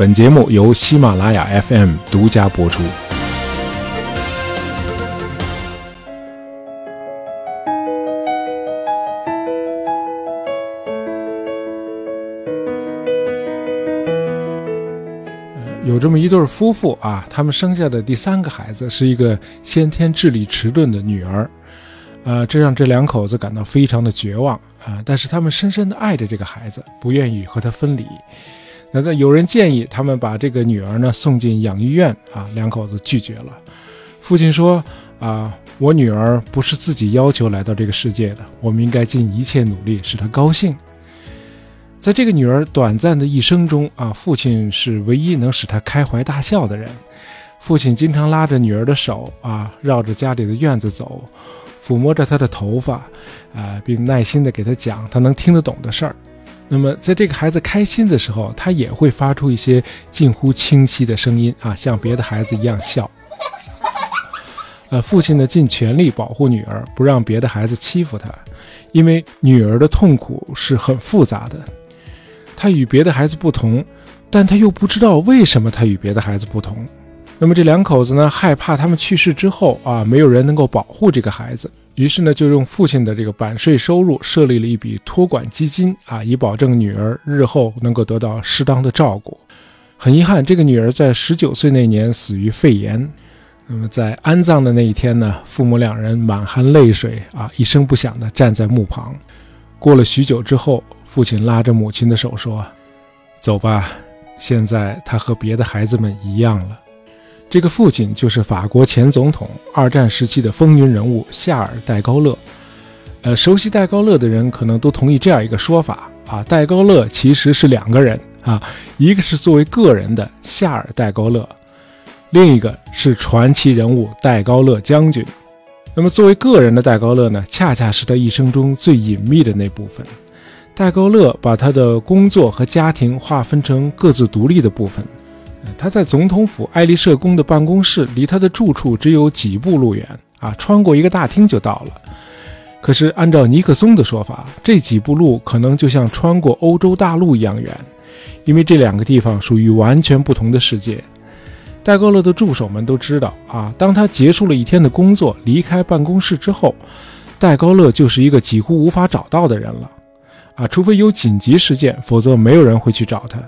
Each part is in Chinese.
本节目由喜马拉雅 FM 独家播出。有这么一对夫妇啊，他们生下的第三个孩子是一个先天智力迟钝的女儿，啊，这让这两口子感到非常的绝望啊。但是他们深深的爱着这个孩子，不愿意和他分离。那在有人建议他们把这个女儿呢送进养育院啊，两口子拒绝了。父亲说啊，我女儿不是自己要求来到这个世界的，我们应该尽一切努力使她高兴。在这个女儿短暂的一生中啊，父亲是唯一能使她开怀大笑的人。父亲经常拉着女儿的手啊，绕着家里的院子走，抚摸着她的头发，啊，并耐心地给她讲她能听得懂的事儿。那么，在这个孩子开心的时候，他也会发出一些近乎清晰的声音啊，像别的孩子一样笑。呃，父亲呢，尽全力保护女儿，不让别的孩子欺负她，因为女儿的痛苦是很复杂的。他与别的孩子不同，但他又不知道为什么他与别的孩子不同。那么这两口子呢，害怕他们去世之后啊，没有人能够保护这个孩子，于是呢，就用父亲的这个版税收入设立了一笔托管基金啊，以保证女儿日后能够得到适当的照顾。很遗憾，这个女儿在十九岁那年死于肺炎。那么在安葬的那一天呢，父母两人满含泪水啊，一声不响地站在墓旁。过了许久之后。父亲拉着母亲的手说：“走吧，现在他和别的孩子们一样了。”这个父亲就是法国前总统、二战时期的风云人物夏尔·戴高乐。呃，熟悉戴高乐的人可能都同意这样一个说法啊：戴高乐其实是两个人啊，一个是作为个人的夏尔·戴高乐，另一个是传奇人物戴高乐将军。那么作为个人的戴高乐呢，恰恰是他一生中最隐秘的那部分。戴高乐把他的工作和家庭划分成各自独立的部分。他在总统府爱丽舍宫的办公室离他的住处只有几步路远啊，穿过一个大厅就到了。可是按照尼克松的说法，这几步路可能就像穿过欧洲大陆一样远，因为这两个地方属于完全不同的世界。戴高乐的助手们都知道啊，当他结束了一天的工作离开办公室之后，戴高乐就是一个几乎无法找到的人了。啊，除非有紧急事件，否则没有人会去找他。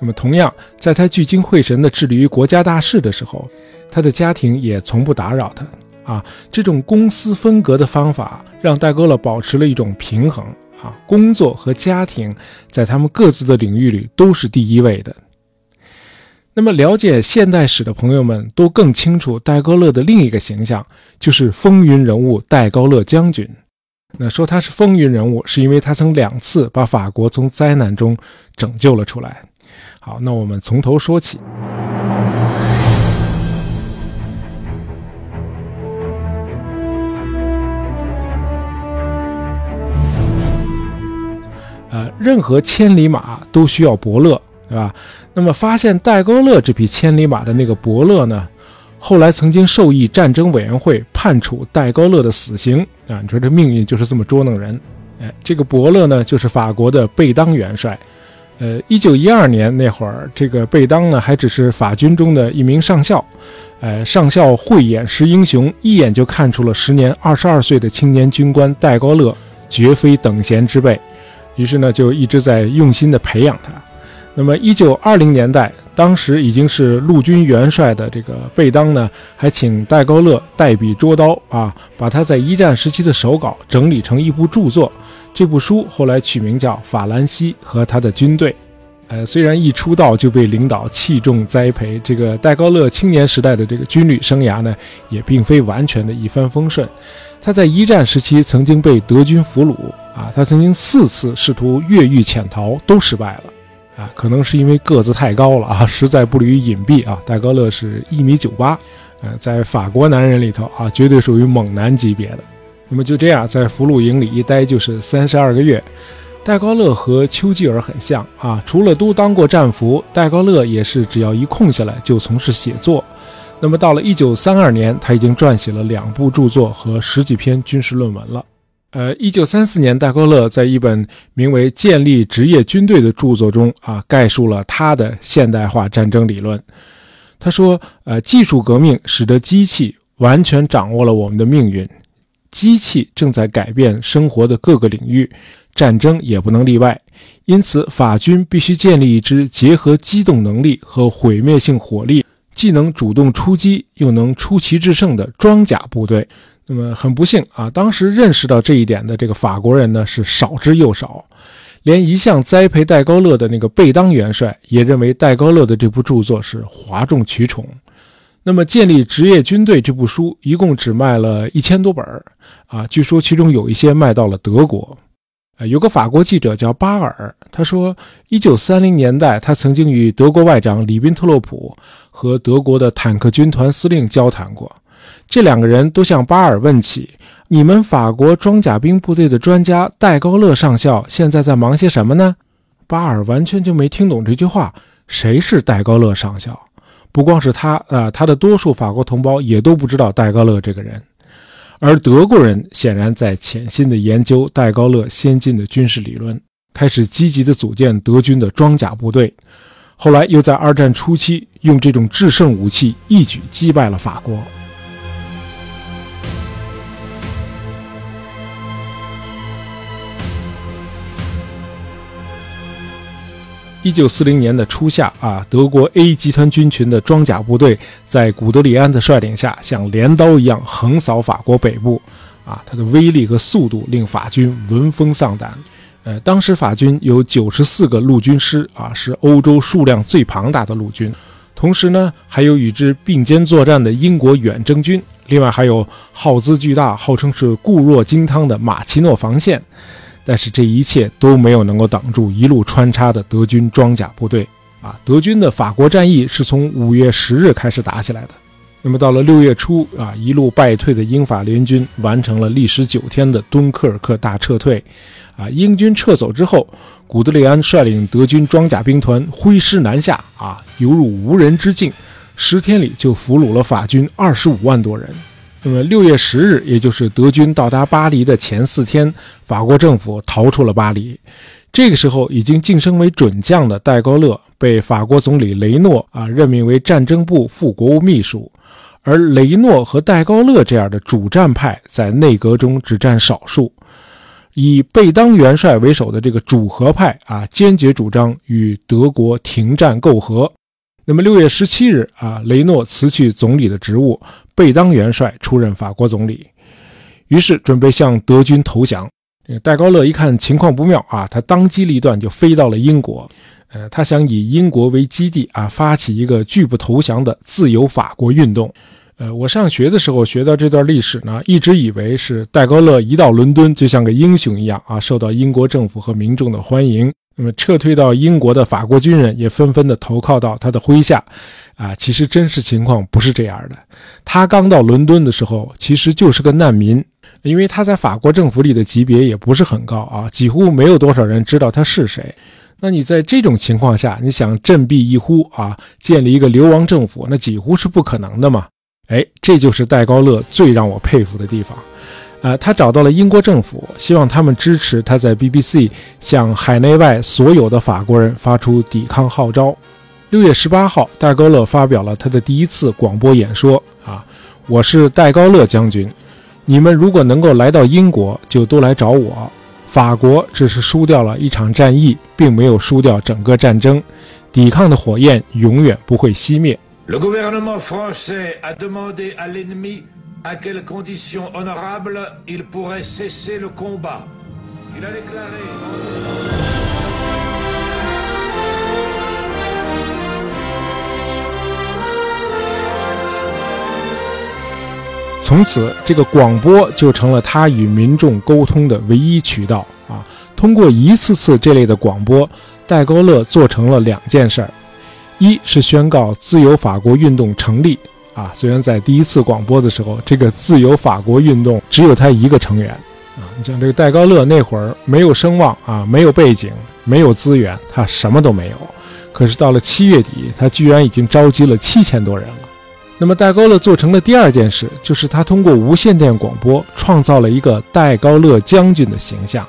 那么，同样，在他聚精会神地致力于国家大事的时候，他的家庭也从不打扰他。啊，这种公私分隔的方法让戴高乐保持了一种平衡。啊，工作和家庭在他们各自的领域里都是第一位的。那么，了解现代史的朋友们都更清楚，戴高乐的另一个形象就是风云人物戴高乐将军。那说他是风云人物，是因为他曾两次把法国从灾难中拯救了出来。好，那我们从头说起。呃，任何千里马都需要伯乐，对吧？那么发现戴高乐这匹千里马的那个伯乐呢？后来曾经受益战争委员会判处戴高乐的死刑啊！你说这命运就是这么捉弄人。哎，这个伯乐呢，就是法国的贝当元帅。呃，一九一二年那会儿，这个贝当呢还只是法军中的一名上校。呃，上校慧眼识英雄，一眼就看出了时年二十二岁的青年军官戴高乐绝非等闲之辈，于是呢就一直在用心的培养他。那么一九二零年代。当时已经是陆军元帅的这个贝当呢，还请戴高乐代笔捉刀啊，把他在一战时期的手稿整理成一部著作。这部书后来取名叫《法兰西和他的军队》。呃，虽然一出道就被领导器重栽培，这个戴高乐青年时代的这个军旅生涯呢，也并非完全的一帆风顺。他在一战时期曾经被德军俘虏啊，他曾经四次试图越狱潜逃，都失败了。啊，可能是因为个子太高了啊，实在不利于隐蔽啊。戴高乐是一米九八，呃，在法国男人里头啊，绝对属于猛男级别的。那么就这样，在俘虏营里一待就是三十二个月。戴高乐和丘吉尔很像啊，除了都当过战俘，戴高乐也是只要一空下来就从事写作。那么到了一九三二年，他已经撰写了两部著作和十几篇军事论文了。呃，一九三四年，戴高乐在一本名为《建立职业军队》的著作中啊，概述了他的现代化战争理论。他说：“呃，技术革命使得机器完全掌握了我们的命运，机器正在改变生活的各个领域，战争也不能例外。因此，法军必须建立一支结合机动能力和毁灭性火力，既能主动出击，又能出奇制胜的装甲部队。”那么很不幸啊，当时认识到这一点的这个法国人呢是少之又少，连一向栽培戴高乐的那个贝当元帅也认为戴高乐的这部著作是哗众取宠。那么建立职业军队这部书一共只卖了一千多本啊，据说其中有一些卖到了德国。啊，有个法国记者叫巴尔，他说，一九三零年代他曾经与德国外长里宾特洛普和德国的坦克军团司令交谈过。这两个人都向巴尔问起：“你们法国装甲兵部队的专家戴高乐上校现在在忙些什么呢？”巴尔完全就没听懂这句话。谁是戴高乐上校？不光是他啊，他的多数法国同胞也都不知道戴高乐这个人。而德国人显然在潜心的研究戴高乐先进的军事理论，开始积极地组建德军的装甲部队。后来又在二战初期用这种制胜武器一举击败了法国。一九四零年的初夏啊，德国 A 集团军群的装甲部队在古德里安的率领下，像镰刀一样横扫法国北部。啊，它的威力和速度令法军闻风丧胆。呃，当时法军有九十四个陆军师啊，是欧洲数量最庞大的陆军。同时呢，还有与之并肩作战的英国远征军，另外还有耗资巨大、号称是固若金汤的马奇诺防线。但是这一切都没有能够挡住一路穿插的德军装甲部队啊！德军的法国战役是从五月十日开始打起来的，那么到了六月初啊，一路败退的英法联军完成了历时九天的敦刻尔克大撤退，啊，英军撤走之后，古德里安率领德军装甲兵团挥师南下啊，犹如无人之境，十天里就俘虏了法军二十五万多人。那么六月十日，也就是德军到达巴黎的前四天，法国政府逃出了巴黎。这个时候，已经晋升为准将的戴高乐被法国总理雷诺啊任命为战争部副国务秘书。而雷诺和戴高乐这样的主战派在内阁中只占少数。以贝当元帅为首的这个主和派啊，坚决主张与德国停战媾和。那么六月十七日啊，雷诺辞去总理的职务。贝当元帅出任法国总理，于是准备向德军投降。戴高乐一看情况不妙啊，他当机立断就飞到了英国。呃，他想以英国为基地啊，发起一个拒不投降的自由法国运动。呃，我上学的时候学到这段历史呢，一直以为是戴高乐一到伦敦就像个英雄一样啊，受到英国政府和民众的欢迎。那么撤退到英国的法国军人也纷纷的投靠到他的麾下，啊，其实真实情况不是这样的。他刚到伦敦的时候，其实就是个难民，因为他在法国政府里的级别也不是很高啊，几乎没有多少人知道他是谁。那你在这种情况下，你想振臂一呼啊，建立一个流亡政府，那几乎是不可能的嘛。哎，这就是戴高乐最让我佩服的地方。呃，他找到了英国政府，希望他们支持他在 BBC 向海内外所有的法国人发出抵抗号召。六月十八号，戴高乐发表了他的第一次广播演说。啊，我是戴高乐将军，你们如果能够来到英国，就都来找我。法国只是输掉了一场战役，并没有输掉整个战争，抵抗的火焰永远不会熄灭。À quelles conditions honorables il pourrait cesser le combat. Il a déclaré. 从此，这个广播就成了他与民众沟通的唯一渠道啊！通过一次次这类的广播，戴高乐做成了两件事儿：一是宣告自由法国运动成立。啊，虽然在第一次广播的时候，这个自由法国运动只有他一个成员，啊，你像这个戴高乐那会儿没有声望啊，没有背景，没有资源，他什么都没有。可是到了七月底，他居然已经召集了七千多人了。那么戴高乐做成的第二件事，就是他通过无线电广播创造了一个戴高乐将军的形象。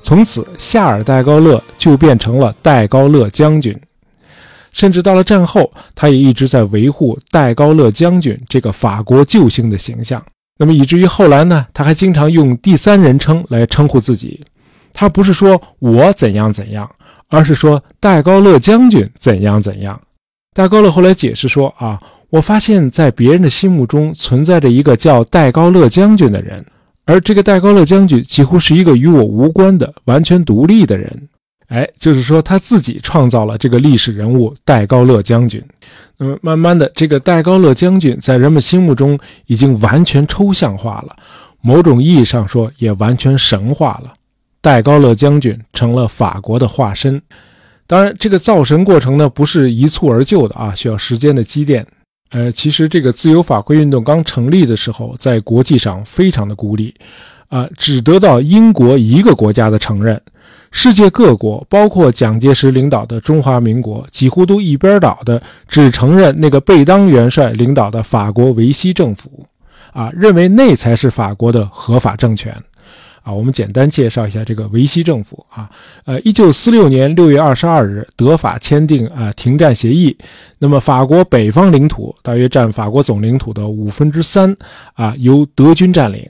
从此，夏尔·戴高乐就变成了戴高乐将军。甚至到了战后，他也一直在维护戴高乐将军这个法国救星的形象。那么以至于后来呢，他还经常用第三人称来称呼自己。他不是说我怎样怎样，而是说戴高乐将军怎样怎样。戴高乐后来解释说：“啊，我发现，在别人的心目中存在着一个叫戴高乐将军的人，而这个戴高乐将军几乎是一个与我无关的、完全独立的人。”哎，就是说他自己创造了这个历史人物戴高乐将军。那么慢慢的，这个戴高乐将军在人们心目中已经完全抽象化了，某种意义上说也完全神化了。戴高乐将军成了法国的化身。当然，这个造神过程呢不是一蹴而就的啊，需要时间的积淀。呃，其实这个自由法国运动刚成立的时候，在国际上非常的孤立，啊，只得到英国一个国家的承认。世界各国，包括蒋介石领导的中华民国，几乎都一边倒的只承认那个贝当元帅领导的法国维希政府，啊，认为那才是法国的合法政权，啊，我们简单介绍一下这个维希政府啊，呃，一九四六年六月二十二日，德法签订啊停战协议，那么法国北方领土大约占法国总领土的五分之三，啊，由德军占领。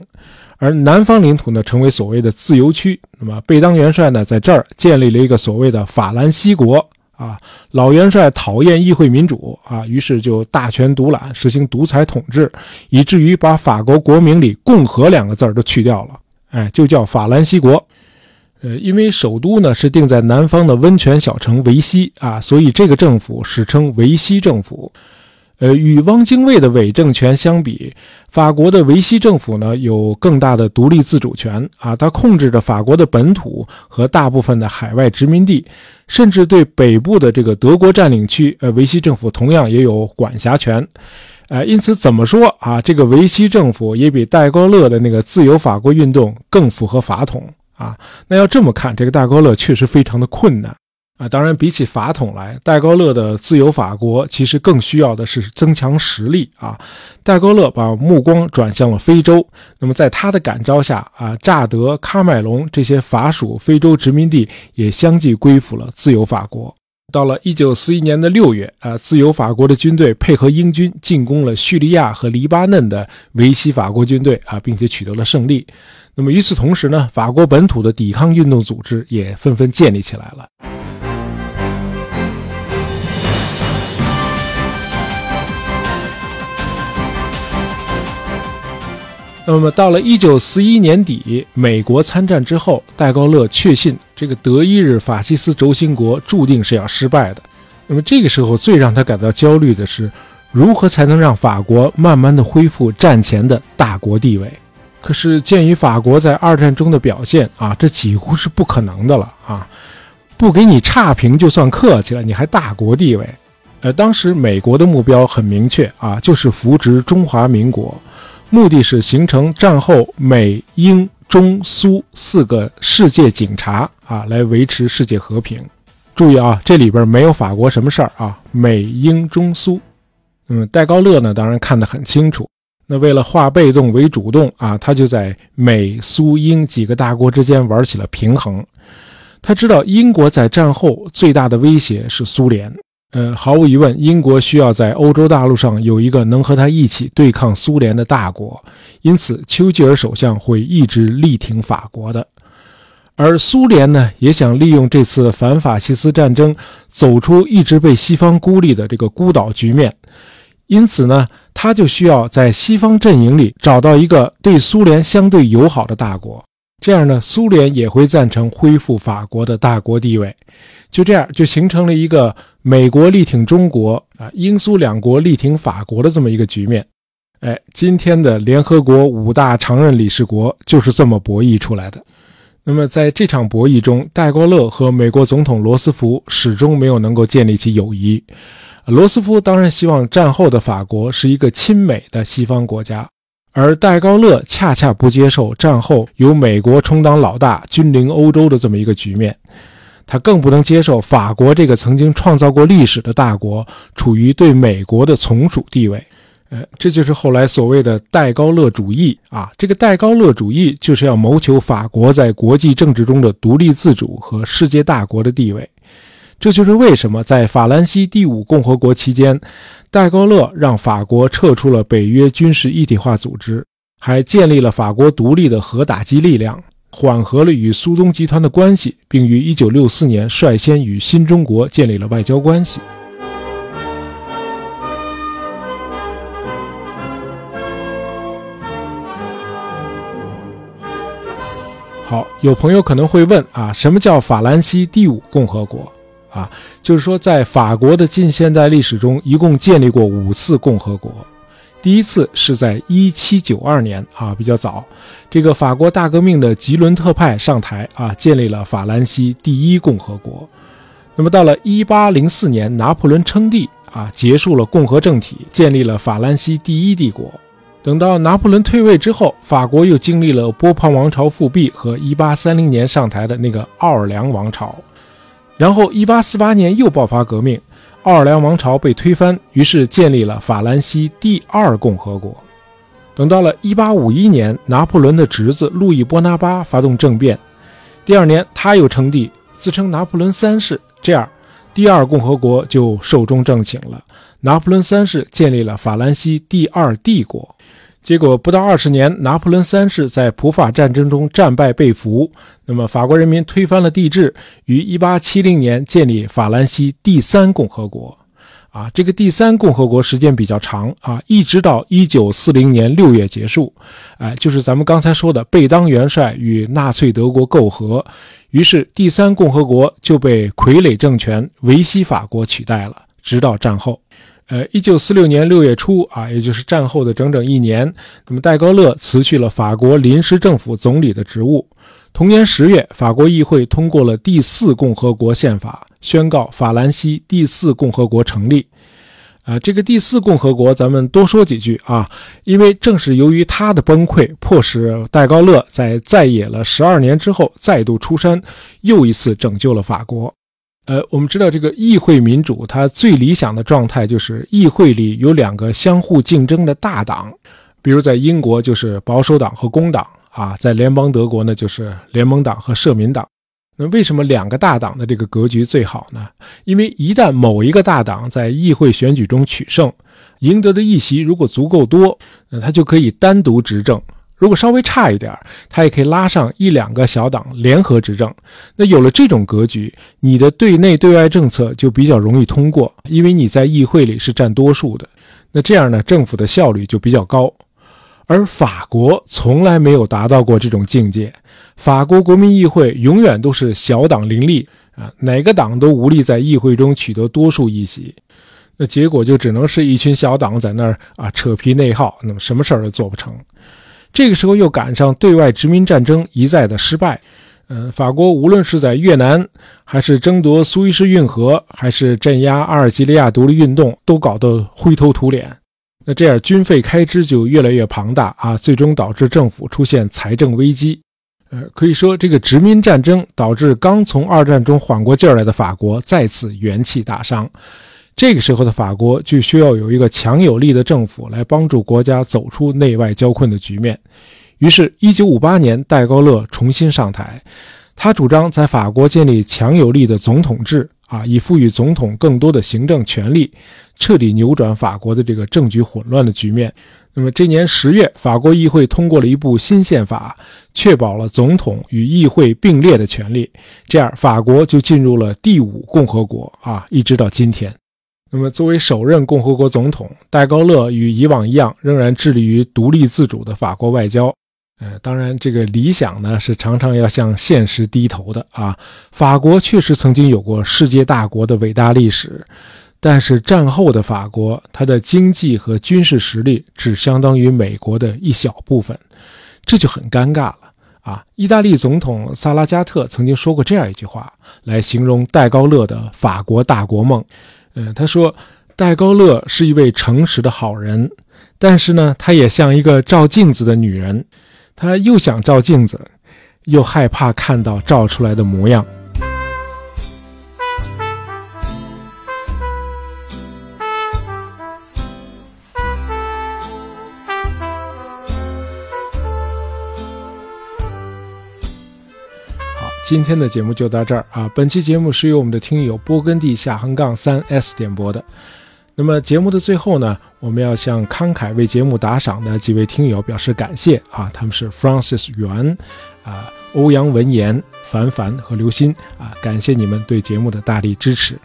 而南方领土呢，成为所谓的自由区。那么贝当元帅呢，在这儿建立了一个所谓的法兰西国啊。老元帅讨厌议会民主啊，于是就大权独揽，实行独裁统治，以至于把法国国名里“共和”两个字儿都去掉了，哎，就叫法兰西国。呃，因为首都呢是定在南方的温泉小城维希啊，所以这个政府史称维希政府。呃，与汪精卫的伪政权相比，法国的维希政府呢有更大的独立自主权啊，它控制着法国的本土和大部分的海外殖民地，甚至对北部的这个德国占领区，呃，维希政府同样也有管辖权。呃，因此怎么说啊，这个维希政府也比戴高乐的那个自由法国运动更符合法统啊。那要这么看，这个戴高乐确实非常的困难。啊，当然，比起法统来，戴高乐的自由法国其实更需要的是增强实力啊。戴高乐把目光转向了非洲，那么在他的感召下啊，乍得、喀麦隆这些法属非洲殖民地也相继归附了自由法国。到了一九四一年的六月啊，自由法国的军队配合英军进攻了叙利亚和黎巴嫩的维希法国军队啊，并且取得了胜利。那么与此同时呢，法国本土的抵抗运动组织也纷纷建立起来了。那么到了一九四一年底，美国参战之后，戴高乐确信这个德意日法西斯轴心国注定是要失败的。那么这个时候，最让他感到焦虑的是，如何才能让法国慢慢的恢复战前的大国地位？可是鉴于法国在二战中的表现啊，这几乎是不可能的了啊！不给你差评就算客气了，你还大国地位？呃，当时美国的目标很明确啊，就是扶植中华民国。目的是形成战后美英中苏四个世界警察啊，来维持世界和平。注意啊，这里边没有法国什么事儿啊。美英中苏，嗯，戴高乐呢，当然看得很清楚。那为了化被动为主动啊，他就在美苏英几个大国之间玩起了平衡。他知道英国在战后最大的威胁是苏联。呃，毫无疑问，英国需要在欧洲大陆上有一个能和他一起对抗苏联的大国，因此丘吉尔首相会一直力挺法国的。而苏联呢，也想利用这次反法西斯战争走出一直被西方孤立的这个孤岛局面，因此呢，他就需要在西方阵营里找到一个对苏联相对友好的大国。这样呢，苏联也会赞成恢复法国的大国地位，就这样就形成了一个美国力挺中国啊，英苏两国力挺法国的这么一个局面。哎，今天的联合国五大常任理事国就是这么博弈出来的。那么在这场博弈中，戴高乐和美国总统罗斯福始终没有能够建立起友谊。罗斯福当然希望战后的法国是一个亲美的西方国家。而戴高乐恰恰不接受战后由美国充当老大、君临欧洲的这么一个局面，他更不能接受法国这个曾经创造过历史的大国处于对美国的从属地位。呃，这就是后来所谓的戴高乐主义啊。这个戴高乐主义就是要谋求法国在国际政治中的独立自主和世界大国的地位。这就是为什么在法兰西第五共和国期间，戴高乐让法国撤出了北约军事一体化组织，还建立了法国独立的核打击力量，缓和了与苏东集团的关系，并于1964年率先与新中国建立了外交关系。好，有朋友可能会问啊，什么叫法兰西第五共和国？啊，就是说，在法国的近现代历史中，一共建立过五次共和国。第一次是在一七九二年啊，比较早。这个法国大革命的吉伦特派上台啊，建立了法兰西第一共和国。那么到了一八零四年，拿破仑称帝啊，结束了共和政体，建立了法兰西第一帝国。等到拿破仑退位之后，法国又经历了波旁王朝复辟和一八三零年上台的那个奥尔良王朝。然后，一八四八年又爆发革命，奥尔良王朝被推翻，于是建立了法兰西第二共和国。等到了一八五一年，拿破仑的侄子路易波拿巴发动政变，第二年他又称帝，自称拿破仑三世。这样，第二共和国就寿终正寝了。拿破仑三世建立了法兰西第二帝国。结果不到二十年，拿破仑三世在普法战争中战败被俘。那么法国人民推翻了帝制，于一八七零年建立法兰西第三共和国。啊，这个第三共和国时间比较长啊，一直到一九四零年六月结束。哎，就是咱们刚才说的贝当元帅与纳粹德国媾和，于是第三共和国就被傀儡政权维希法国取代了，直到战后。呃，一九四六年六月初啊，也就是战后的整整一年，那么戴高乐辞去了法国临时政府总理的职务。同年十月，法国议会通过了第四共和国宪法，宣告法兰西第四共和国成立。啊，这个第四共和国，咱们多说几句啊，因为正是由于他的崩溃，迫使戴高乐在在野了十二年之后再度出山，又一次拯救了法国。呃，我们知道这个议会民主，它最理想的状态就是议会里有两个相互竞争的大党，比如在英国就是保守党和工党啊，在联邦德国呢就是联盟党和社民党。那为什么两个大党的这个格局最好呢？因为一旦某一个大党在议会选举中取胜，赢得的议席如果足够多，那他就可以单独执政。如果稍微差一点他也可以拉上一两个小党联合执政。那有了这种格局，你的对内对外政策就比较容易通过，因为你在议会里是占多数的。那这样呢，政府的效率就比较高。而法国从来没有达到过这种境界，法国国民议会永远都是小党林立啊，哪个党都无力在议会中取得多数议席。那结果就只能是一群小党在那儿啊扯皮内耗，那么什么事儿都做不成。这个时候又赶上对外殖民战争一再的失败，嗯，法国无论是在越南，还是争夺苏伊士运河，还是镇压阿尔及利亚独立运动，都搞得灰头土脸。那这样军费开支就越来越庞大啊，最终导致政府出现财政危机。呃，可以说这个殖民战争导致刚从二战中缓过劲儿来的法国再次元气大伤。这个时候的法国就需要有一个强有力的政府来帮助国家走出内外交困的局面。于是，1958年，戴高乐重新上台，他主张在法国建立强有力的总统制，啊，以赋予总统更多的行政权力，彻底扭转法国的这个政局混乱的局面。那么，这年十月，法国议会通过了一部新宪法，确保了总统与议会并列的权利。这样，法国就进入了第五共和国，啊，一直到今天。那么，作为首任共和国总统，戴高乐与以往一样，仍然致力于独立自主的法国外交。呃，当然，这个理想呢，是常常要向现实低头的啊。法国确实曾经有过世界大国的伟大历史，但是战后的法国，它的经济和军事实力只相当于美国的一小部分，这就很尴尬了啊。意大利总统萨拉加特曾经说过这样一句话，来形容戴高乐的法国大国梦。嗯，他说，戴高乐是一位诚实的好人，但是呢，他也像一个照镜子的女人，他又想照镜子，又害怕看到照出来的模样。今天的节目就到这儿啊。本期节目是由我们的听友波根地下横杠三 S 点播的。那么节目的最后呢，我们要向慷慨为节目打赏的几位听友表示感谢啊，他们是 Francis 袁啊、欧阳文言、凡凡和刘鑫啊，感谢你们对节目的大力支持。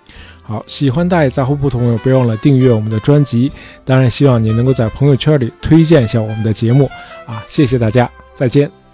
好，喜欢大爷杂货铺的朋友，别忘了订阅我们的专辑。当然，希望你能够在朋友圈里推荐一下我们的节目啊，谢谢大家，再见。